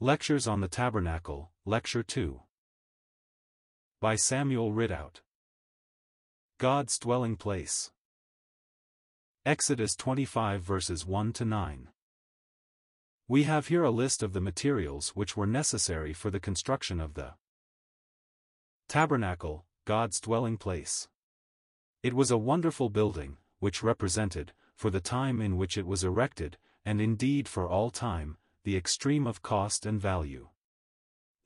Lectures on the Tabernacle, Lecture 2. By Samuel Ridout. God's Dwelling Place. Exodus 25 verses 1 to 9. We have here a list of the materials which were necessary for the construction of the Tabernacle, God's dwelling place. It was a wonderful building, which represented, for the time in which it was erected, and indeed for all time, the extreme of cost and value.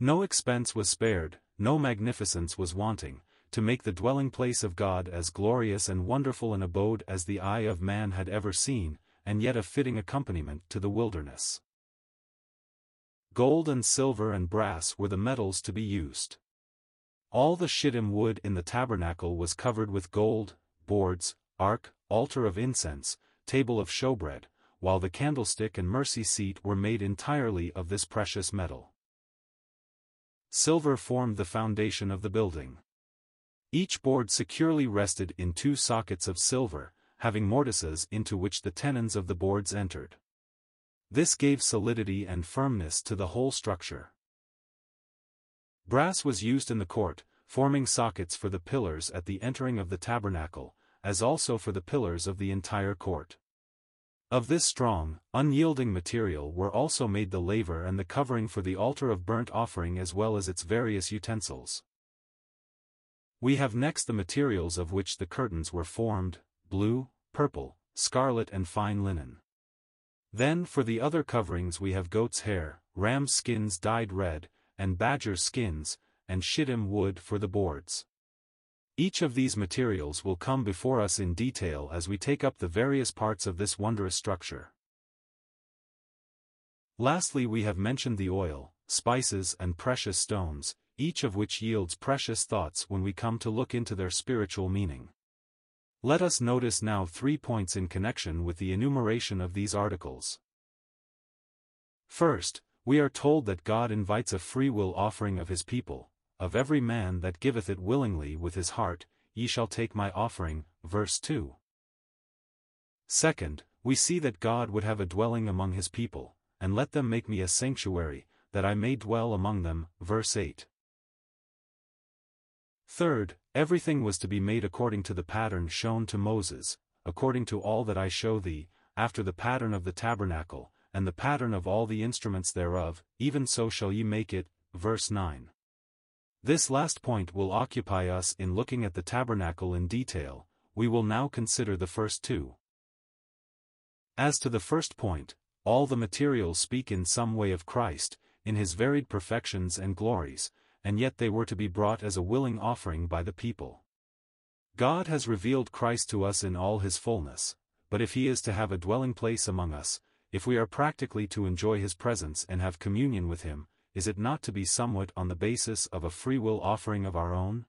No expense was spared, no magnificence was wanting, to make the dwelling place of God as glorious and wonderful an abode as the eye of man had ever seen, and yet a fitting accompaniment to the wilderness. Gold and silver and brass were the metals to be used. All the shittim wood in the tabernacle was covered with gold, boards, ark, altar of incense, table of showbread, while the candlestick and mercy seat were made entirely of this precious metal. Silver formed the foundation of the building. Each board securely rested in two sockets of silver, having mortices into which the tenons of the boards entered. This gave solidity and firmness to the whole structure. Brass was used in the court, forming sockets for the pillars at the entering of the tabernacle, as also for the pillars of the entire court. Of this strong, unyielding material were also made the laver and the covering for the altar of burnt offering as well as its various utensils. We have next the materials of which the curtains were formed, blue, purple, scarlet and fine linen. Then for the other coverings we have goat's hair, ram's skins dyed red, and badger skins, and shittim wood for the boards. Each of these materials will come before us in detail as we take up the various parts of this wondrous structure. Lastly we have mentioned the oil, spices and precious stones, each of which yields precious thoughts when we come to look into their spiritual meaning. Let us notice now three points in connection with the enumeration of these articles. First, we are told that God invites a free will offering of his people, of every man that giveth it willingly with his heart, ye shall take my offering, verse 2. Second, we see that God would have a dwelling among his people, and let them make me a sanctuary, that I may dwell among them, verse 8. Third, everything was to be made according to the pattern shown to Moses, according to all that I show thee, after the pattern of the tabernacle, and the pattern of all the instruments thereof, even so shall ye make it, verse 9. This last point will occupy us in looking at the tabernacle in detail, we will now consider the first two. As to the first point, all the materials speak in some way of Christ, in his varied perfections and glories, and yet they were to be brought as a willing offering by the people. God has revealed Christ to us in all his fullness, but if he is to have a dwelling place among us, if we are practically to enjoy his presence and have communion with him, is it not to be somewhat on the basis of a free will offering of our own?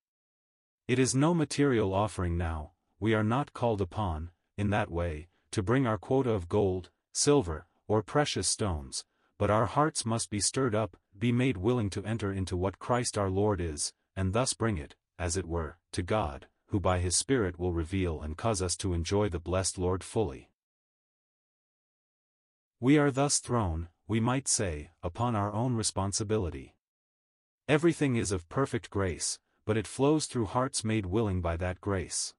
It is no material offering now, we are not called upon, in that way, to bring our quota of gold, silver, or precious stones, but our hearts must be stirred up, be made willing to enter into what Christ our Lord is, and thus bring it, as it were, to God, who by his Spirit will reveal and cause us to enjoy the blessed Lord fully. We are thus thrown, we might say, upon our own responsibility. Everything is of perfect grace, but it flows through hearts made willing by that grace.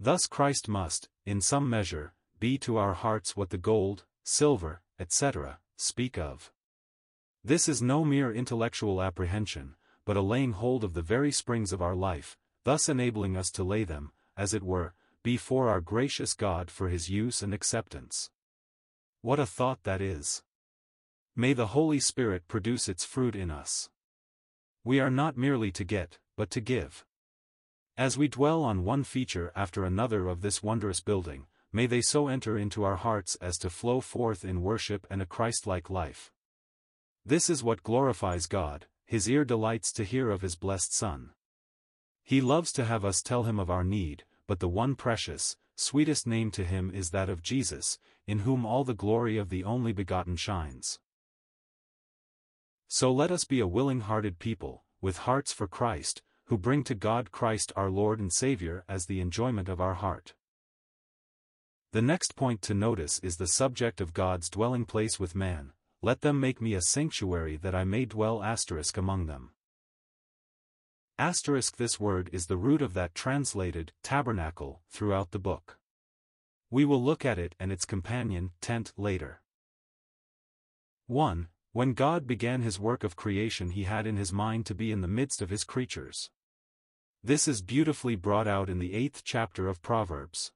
Thus Christ must, in some measure, be to our hearts what the gold, silver, etc., speak of. This is no mere intellectual apprehension, but a laying hold of the very springs of our life, thus enabling us to lay them, as it were, before our gracious God for his use and acceptance. What a thought that is! May the Holy Spirit produce its fruit in us. We are not merely to get, but to give. As we dwell on one feature after another of this wondrous building, may they so enter into our hearts as to flow forth in worship and a Christ-like life. This is what glorifies God, his ear delights to hear of his blessed Son. He loves to have us tell him of our need, but the one precious, sweetest name to him is that of Jesus, in whom all the glory of the only begotten shines. So let us be a willing-hearted people, with hearts for Christ, who bring to God Christ our Lord and Savior as the enjoyment of our heart. The next point to notice is the subject of God's dwelling place with man, let them make me a sanctuary that I may dwell asterisk among them. Asterisk this word is the root of that translated, tabernacle, throughout the book. We will look at it and its companion, tent, later. 1. When God began his work of creation he had in his mind to be in the midst of his creatures. This is beautifully brought out in the eighth chapter of Proverbs.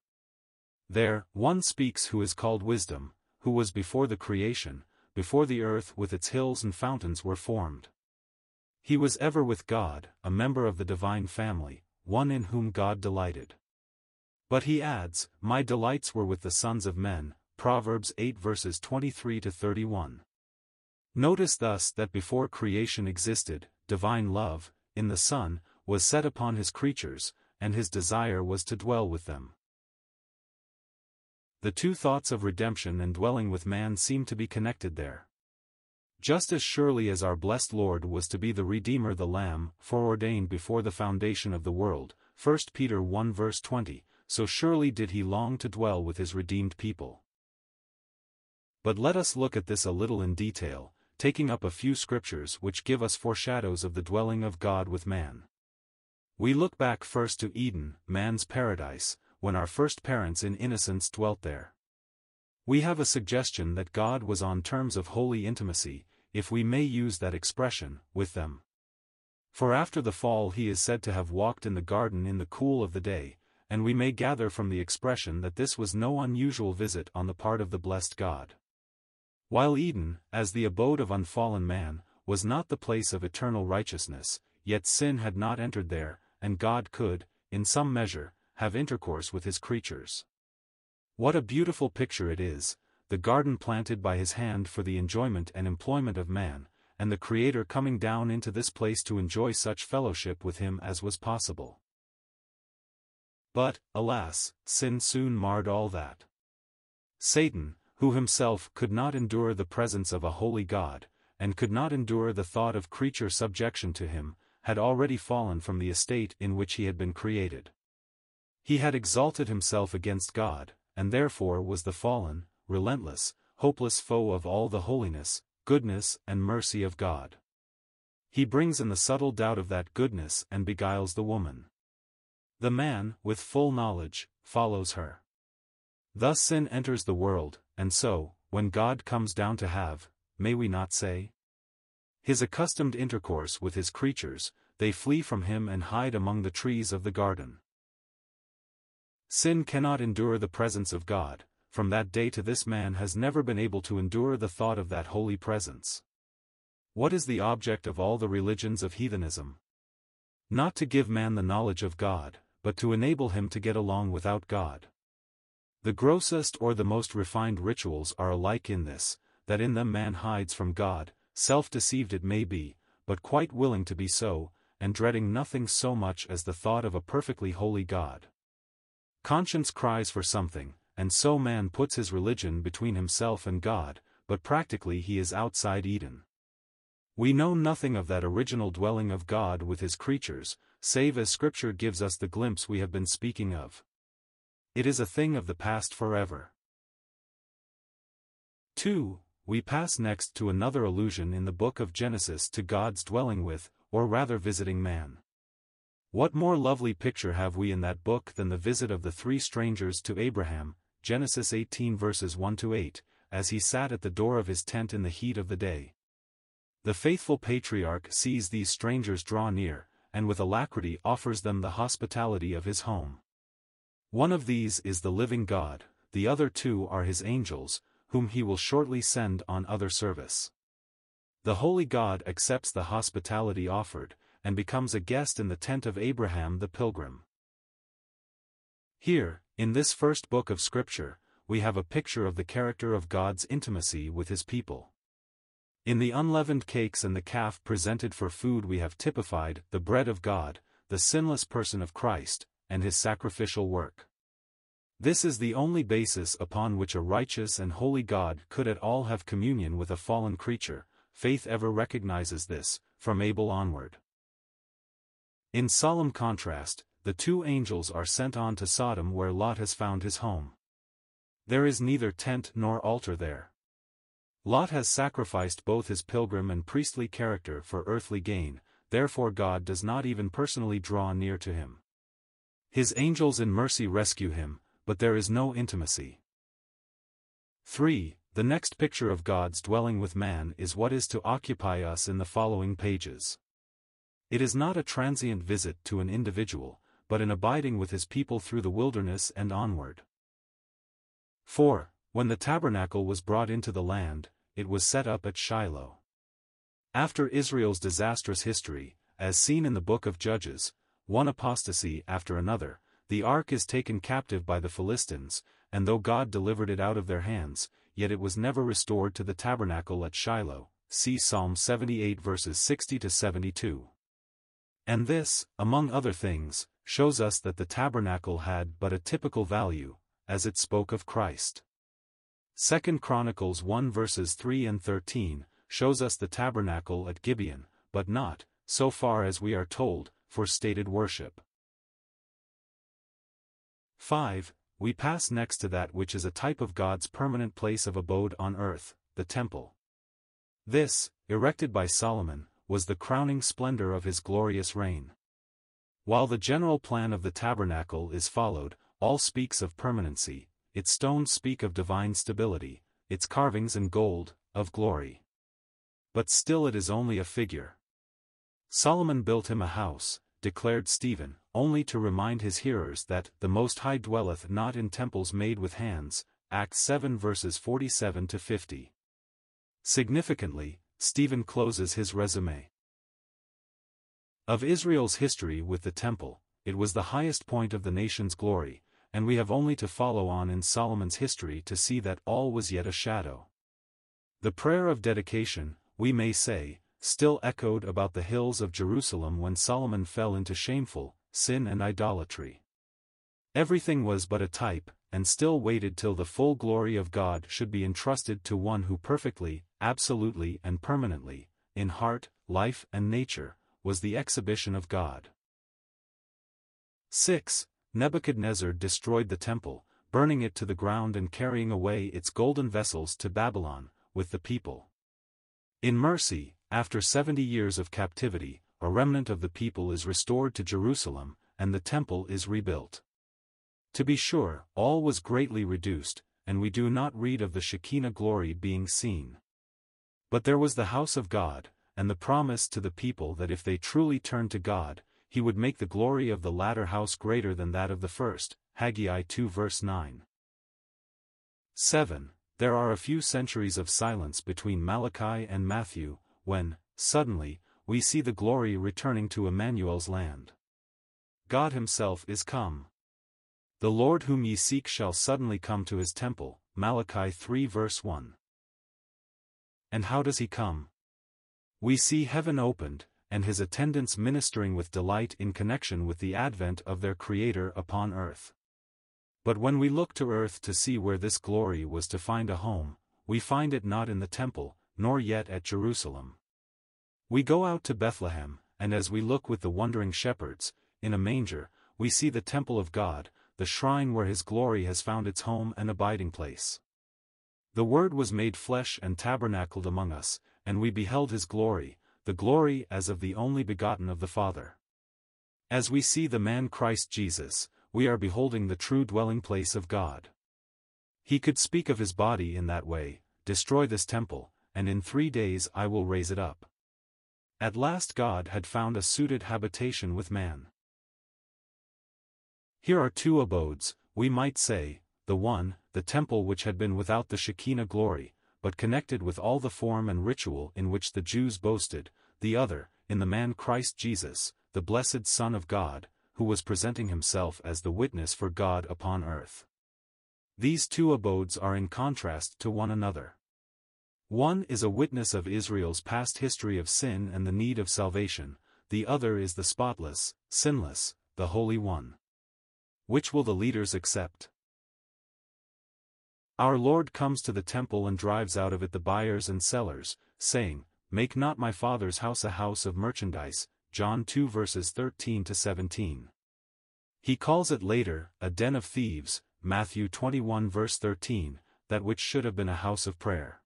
There, one speaks who is called wisdom, who was before the creation, before the earth with its hills and fountains were formed. He was ever with God, a member of the divine family, one in whom God delighted. But he adds, My delights were with the sons of men, Proverbs 8 verses 23 to 31. Notice thus that before creation existed, divine love, in the Son, was set upon his creatures, and his desire was to dwell with them. The two thoughts of redemption and dwelling with man seem to be connected there. Just as surely as our blessed Lord was to be the Redeemer the Lamb, foreordained before the foundation of the world, 1 Peter 1 verse 20, so surely did he long to dwell with his redeemed people. But let us look at this a little in detail, taking up a few scriptures which give us foreshadows of the dwelling of God with man. We look back first to Eden, man's paradise, when our first parents in innocence dwelt there. We have a suggestion that God was on terms of holy intimacy, if we may use that expression, with them. For after the fall he is said to have walked in the garden in the cool of the day, and we may gather from the expression that this was no unusual visit on the part of the blessed God. While Eden, as the abode of unfallen man, was not the place of eternal righteousness, yet sin had not entered there, and God could, in some measure, have intercourse with his creatures. What a beautiful picture it is, the garden planted by his hand for the enjoyment and employment of man, and the Creator coming down into this place to enjoy such fellowship with him as was possible. But, alas, sin soon marred all that. Satan, who himself could not endure the presence of a holy God, and could not endure the thought of creature subjection to him, had already fallen from the estate in which he had been created. He had exalted himself against God, and therefore was the fallen, relentless, hopeless foe of all the holiness, goodness and mercy of God. He brings in the subtle doubt of that goodness and beguiles the woman. The man, with full knowledge, follows her. Thus sin enters the world, and so, when God comes down to have, may we not say? His accustomed intercourse with his creatures, they flee from him and hide among the trees of the garden. Sin cannot endure the presence of God, from that day to this man has never been able to endure the thought of that holy presence. What is the object of all the religions of heathenism? Not to give man the knowledge of God, but to enable him to get along without God. The grossest or the most refined rituals are alike in this, that in them man hides from God, self-deceived it may be, but quite willing to be so, and dreading nothing so much as the thought of a perfectly holy God. Conscience cries for something, and so man puts his religion between himself and God, but practically he is outside Eden. We know nothing of that original dwelling of God with his creatures, save as Scripture gives us the glimpse we have been speaking of. It is a thing of the past forever. 2. We pass next to another allusion in the book of Genesis to God's dwelling with, or rather visiting man. What more lovely picture have we in that book than the visit of the three strangers to Abraham, Genesis 18 verses 1 to 8, as he sat at the door of his tent in the heat of the day. The faithful patriarch sees these strangers draw near, and with alacrity offers them the hospitality of his home. One of these is the living God, the other two are his angels, whom he will shortly send on other service. The holy God accepts the hospitality offered, and becomes a guest in the tent of Abraham the pilgrim. Here, in this first book of Scripture, we have a picture of the character of God's intimacy with his people. In the unleavened cakes and the calf presented for food we have typified the bread of God, the sinless person of Christ, and his sacrificial work. This is the only basis upon which a righteous and holy God could at all have communion with a fallen creature, faith ever recognizes this, from Abel onward. In solemn contrast, the two angels are sent on to Sodom where Lot has found his home. There is neither tent nor altar there. Lot has sacrificed both his pilgrim and priestly character for earthly gain, therefore God does not even personally draw near to him. His angels in mercy rescue him, but there is no intimacy. 3. The next picture of God's dwelling with man is what is to occupy us in the following pages. It is not a transient visit to an individual, but an abiding with his people through the wilderness and onward. 4. When the tabernacle was brought into the land, it was set up at Shiloh. After Israel's disastrous history, as seen in the book of Judges, one apostasy after another, the ark is taken captive by the Philistines, and though God delivered it out of their hands, yet it was never restored to the tabernacle at Shiloh. See Psalm 78 verses 60 to 72. And this, among other things, shows us that the tabernacle had but a typical value, as it spoke of Christ. 2 Chronicles 1 verses 3 and 13, shows us the tabernacle at Gibeon, but not, so far as we are told, for stated worship. 5 we pass next to that which is a type of God's permanent place of abode on earth, the temple. This, erected by Solomon, was the crowning splendor of his glorious reign. While the general plan of the tabernacle is followed, all speaks of permanency, its stones speak of divine stability, its carvings and gold, of glory. But still it is only a figure. Solomon built him a house, declared Stephen, only to remind his hearers that the Most High dwelleth not in temples made with hands, Acts 7 verses 47 to 50. Significantly, Stephen closes his resume. Of Israel's history with the temple, it was the highest point of the nation's glory, and we have only to follow on in Solomon's history to see that all was yet a shadow. The prayer of dedication, we may say, still echoed about the hills of Jerusalem when Solomon fell into shameful, sin and idolatry. Everything was but a type, and still waited till the full glory of God should be entrusted to one who perfectly, absolutely and permanently, in heart, life and nature, was the exhibition of God. 6. Nebuchadnezzar destroyed the temple, burning it to the ground and carrying away its golden vessels to Babylon, with the people. In mercy, after seventy years of captivity, a remnant of the people is restored to Jerusalem, and the temple is rebuilt. To be sure, all was greatly reduced, and we do not read of the Shekinah glory being seen. But there was the house of God, and the promise to the people that if they truly turned to God, he would make the glory of the latter house greater than that of the first, Haggai 2 verse 9. 7. There are a few centuries of silence between Malachi and Matthew, when, suddenly, we see the glory returning to Emmanuel's land. God himself is come. The Lord whom ye seek shall suddenly come to his temple, Malachi 3 verse 1. And how does he come? We see heaven opened, and his attendants ministering with delight in connection with the advent of their Creator upon earth. But when we look to earth to see where this glory was to find a home, we find it not in the temple, nor yet at Jerusalem. We go out to Bethlehem, and as we look with the wondering shepherds, in a manger, we see the temple of God, the shrine where his glory has found its home and abiding place. The Word was made flesh and tabernacled among us, and we beheld his glory, the glory as of the only begotten of the Father. As we see the man Christ Jesus, we are beholding the true dwelling place of God. He could speak of his body in that way, destroy this temple, and in three days I will raise it up. At last God had found a suited habitation with man. Here are two abodes, we might say, the one, the temple which had been without the Shekinah glory, but connected with all the form and ritual in which the Jews boasted, the other, in the man Christ Jesus, the blessed Son of God, who was presenting himself as the witness for God upon earth. These two abodes are in contrast to one another. One is a witness of Israel's past history of sin and the need of salvation, the other is the spotless, sinless, the Holy One. Which will the leaders accept? Our Lord comes to the temple and drives out of it the buyers and sellers, saying, Make not my Father's house a house of merchandise, John 2 verses 13 to 17. He calls it later, a den of thieves, Matthew 21 verse 13, that which should have been a house of prayer.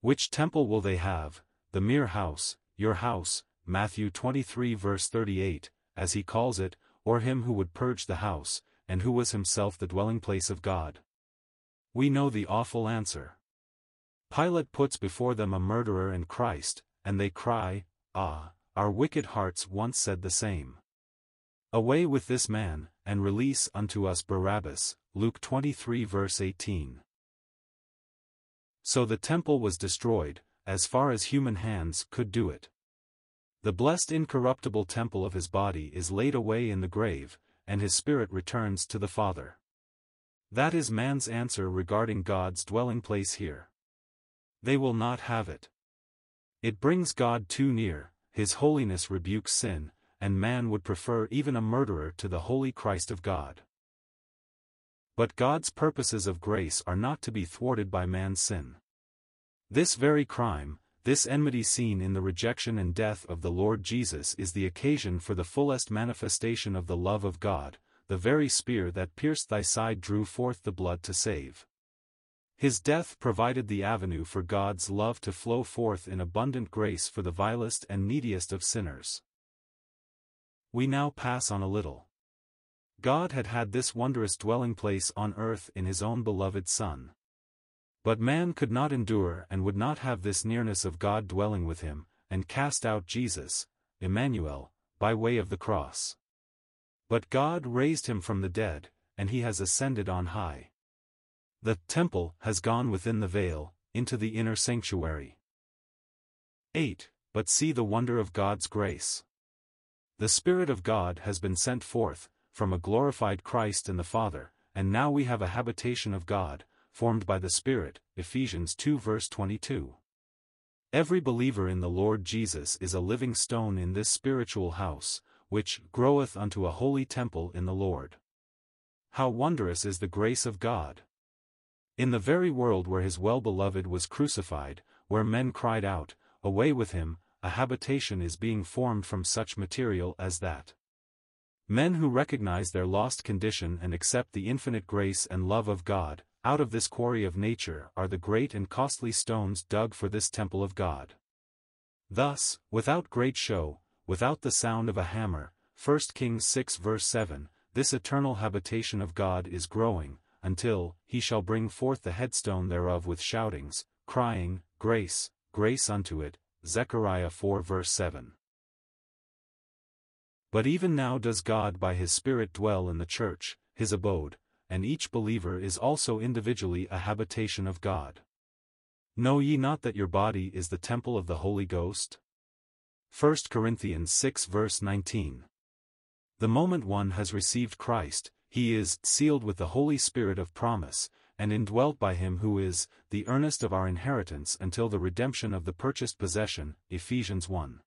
Which temple will they have, the mere house, your house, Matthew 23 verse 38, as he calls it, or him who would purge the house, and who was himself the dwelling place of God? We know the awful answer. Pilate puts before them a murderer and Christ, and they cry, Ah, our wicked hearts once said the same. Away with this man, and release unto us Barabbas, Luke 23 verse 18. So the temple was destroyed, as far as human hands could do it. The blessed incorruptible temple of his body is laid away in the grave, and his spirit returns to the Father. That is man's answer regarding God's dwelling place here. They will not have it. It brings God too near, his holiness rebukes sin, and man would prefer even a murderer to the holy Christ of God. But God's purposes of grace are not to be thwarted by man's sin. This very crime, this enmity seen in the rejection and death of the Lord Jesus is the occasion for the fullest manifestation of the love of God, the very spear that pierced thy side drew forth the blood to save. His death provided the avenue for God's love to flow forth in abundant grace for the vilest and neediest of sinners. We now pass on a little. God had had this wondrous dwelling place on earth in his own beloved Son. But man could not endure and would not have this nearness of God dwelling with him, and cast out Jesus, Emmanuel, by way of the cross. But God raised him from the dead, and he has ascended on high. The temple has gone within the veil, into the inner sanctuary. 8. But see the wonder of God's grace. The Spirit of God has been sent forth, from a glorified Christ and the Father, and now we have a habitation of God, formed by the Spirit, Ephesians 2 verse 22. Every believer in the Lord Jesus is a living stone in this spiritual house, which groweth unto a holy temple in the Lord. How wondrous is the grace of God! In the very world where his well-beloved was crucified, where men cried out, Away with him, a habitation is being formed from such material as that. Men who recognize their lost condition and accept the infinite grace and love of God, out of this quarry of nature are the great and costly stones dug for this temple of God. Thus, without great show, without the sound of a hammer, 1 Kings 6 verse 7, this eternal habitation of God is growing, until, he shall bring forth the headstone thereof with shoutings, crying, Grace, grace unto it, Zechariah 4 verse 7. But even now does God by his Spirit dwell in the church, his abode, and each believer is also individually a habitation of God. Know ye not that your body is the temple of the Holy Ghost? 1 Corinthians 6 verse 19. The moment one has received Christ, he is sealed with the Holy Spirit of promise, and indwelt by him who is the earnest of our inheritance until the redemption of the purchased possession, Ephesians 1.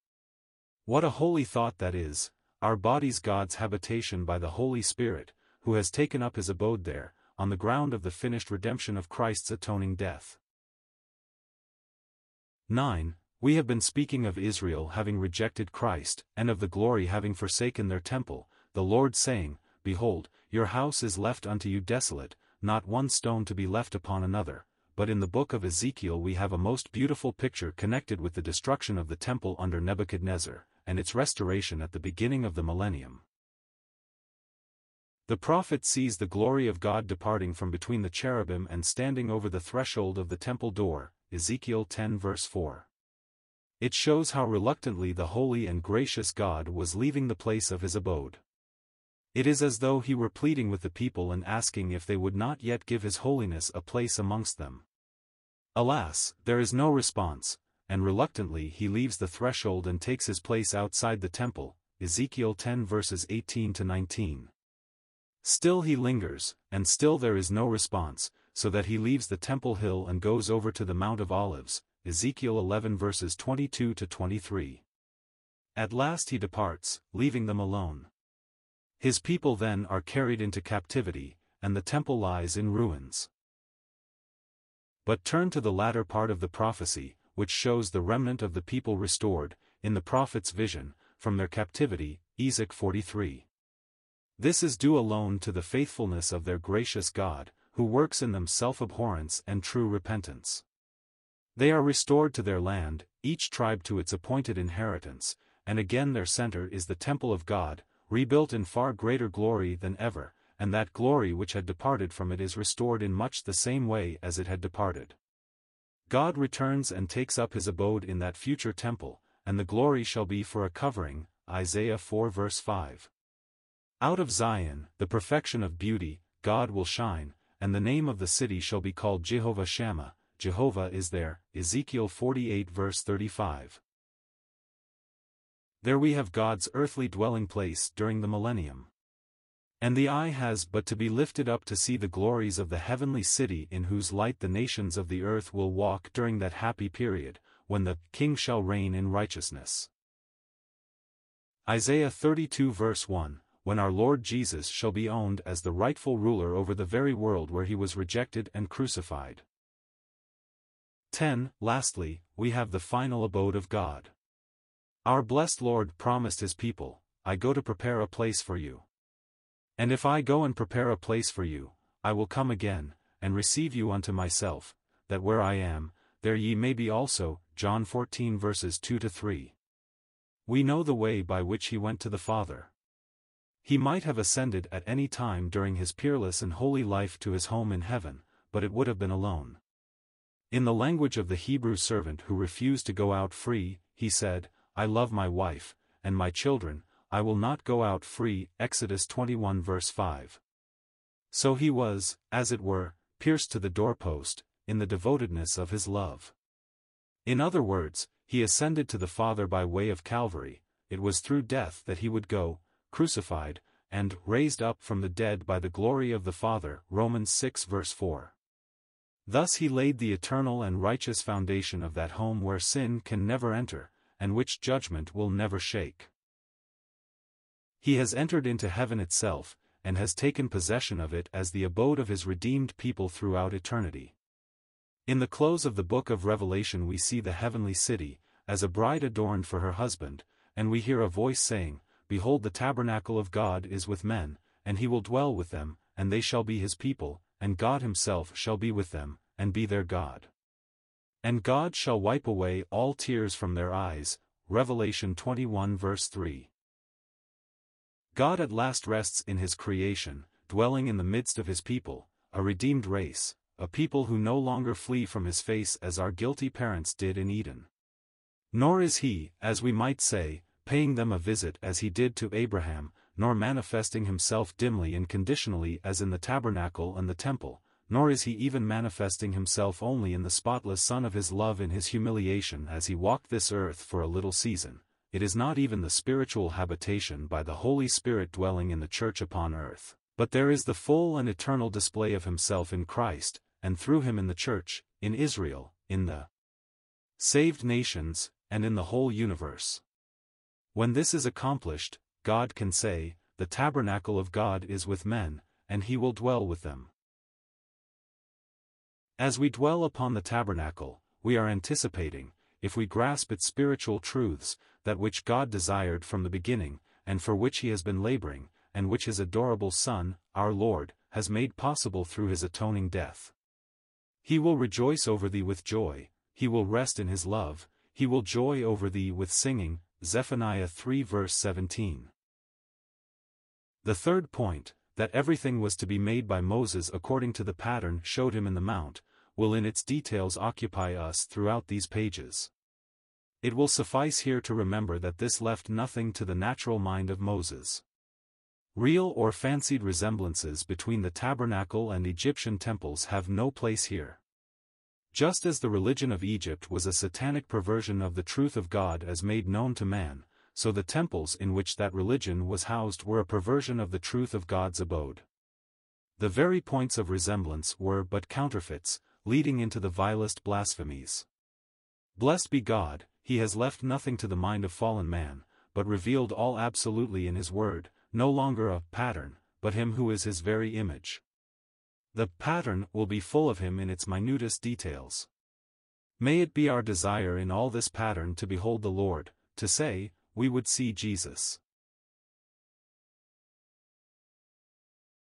What a holy thought that is, our bodies God's habitation by the Holy Spirit, who has taken up his abode there, on the ground of the finished redemption of Christ's atoning death. 9. We have been speaking of Israel having rejected Christ, and of the glory having forsaken their temple, the Lord saying, Behold, your house is left unto you desolate, not one stone to be left upon another. But in the book of Ezekiel we have a most beautiful picture connected with the destruction of the temple under Nebuchadnezzar, and its restoration at the beginning of the millennium. The prophet sees the glory of God departing from between the cherubim and standing over the threshold of the temple door, Ezekiel 10 verse 4. It shows how reluctantly the holy and gracious God was leaving the place of his abode. It is as though he were pleading with the people and asking if they would not yet give his holiness a place amongst them. Alas, there is no response, and reluctantly he leaves the threshold and takes his place outside the temple, Ezekiel 10 verses 18 to 19. Still he lingers, and still there is no response, so that he leaves the temple hill and goes over to the Mount of Olives, Ezekiel 11 verses 22 to 23. At last he departs, leaving them alone. His people then are carried into captivity, and the temple lies in ruins. But turn to the latter part of the prophecy, which shows the remnant of the people restored, in the prophet's vision, from their captivity, Ezek 43. This is due alone to the faithfulness of their gracious God, who works in them self-abhorrence and true repentance. They are restored to their land, each tribe to its appointed inheritance, and again their center is the temple of God, rebuilt in far greater glory than ever, and that glory which had departed from it is restored in much the same way as it had departed. God returns and takes up his abode in that future temple, and the glory shall be for a covering, Isaiah 4 verse 5. Out of Zion, the perfection of beauty, God will shine, and the name of the city shall be called Jehovah Shammah, Jehovah is there, Ezekiel 48 verse 35. There we have God's earthly dwelling place during the millennium. And the eye has but to be lifted up to see the glories of the heavenly city in whose light the nations of the earth will walk during that happy period, when the King shall reign in righteousness. Isaiah 32 verse 1 When our Lord Jesus shall be owned as the rightful ruler over the very world where he was rejected and crucified. 10. Lastly, we have the final abode of God. Our blessed Lord promised his people, I go to prepare a place for you. And if I go and prepare a place for you, I will come again, and receive you unto myself, that where I am, there ye may be also. John 14 verses 2 to 3. We know the way by which he went to the Father. He might have ascended at any time during his peerless and holy life to his home in heaven, but it would have been alone. In the language of the Hebrew servant who refused to go out free, he said, I love my wife, and my children, I will not go out free. Exodus 21 verse 5. So he was, as it were, pierced to the doorpost, in the devotedness of his love. In other words, he ascended to the Father by way of Calvary, it was through death that he would go, crucified, and raised up from the dead by the glory of the Father. Romans 6 verse 4. Thus he laid the eternal and righteous foundation of that home where sin can never enter, and which judgment will never shake. He has entered into heaven itself, and has taken possession of it as the abode of his redeemed people throughout eternity. In the close of the book of Revelation we see the heavenly city, as a bride adorned for her husband, and we hear a voice saying, Behold the tabernacle of God is with men, and he will dwell with them, and they shall be his people, and God himself shall be with them, and be their God. And God shall wipe away all tears from their eyes. Revelation 21 verse 3. God at last rests in his creation, dwelling in the midst of his people, a redeemed race, a people who no longer flee from his face as our guilty parents did in Eden. Nor is he, as we might say, paying them a visit as he did to Abraham, nor manifesting himself dimly and conditionally as in the tabernacle and the temple, nor is he even manifesting himself only in the spotless Son of his love in his humiliation as he walked this earth for a little season, it is not even the spiritual habitation by the Holy Spirit dwelling in the church upon earth, but there is the full and eternal display of himself in Christ, and through him in the church, in Israel, in the saved nations, and in the whole universe. When this is accomplished, God can say, The tabernacle of God is with men, and he will dwell with them. As we dwell upon the tabernacle, we are anticipating, if we grasp its spiritual truths, that which God desired from the beginning, and for which he has been laboring, and which his adorable Son, our Lord, has made possible through his atoning death. He will rejoice over thee with joy, he will rest in his love, he will joy over thee with singing, Zephaniah 3 verse 17. The third point, that everything was to be made by Moses according to the pattern showed him in the mount, will in its details occupy us throughout these pages. It will suffice here to remember that this left nothing to the natural mind of Moses. Real or fancied resemblances between the tabernacle and Egyptian temples have no place here. Just as the religion of Egypt was a satanic perversion of the truth of God as made known to man, so the temples in which that religion was housed were a perversion of the truth of God's abode. The very points of resemblance were but counterfeits, leading into the vilest blasphemies. Blessed be God, he has left nothing to the mind of fallen man, but revealed all absolutely in his word, no longer a pattern, but him who is his very image. The pattern will be full of him in its minutest details. May it be our desire in all this pattern to behold the Lord, to say, we would see Jesus.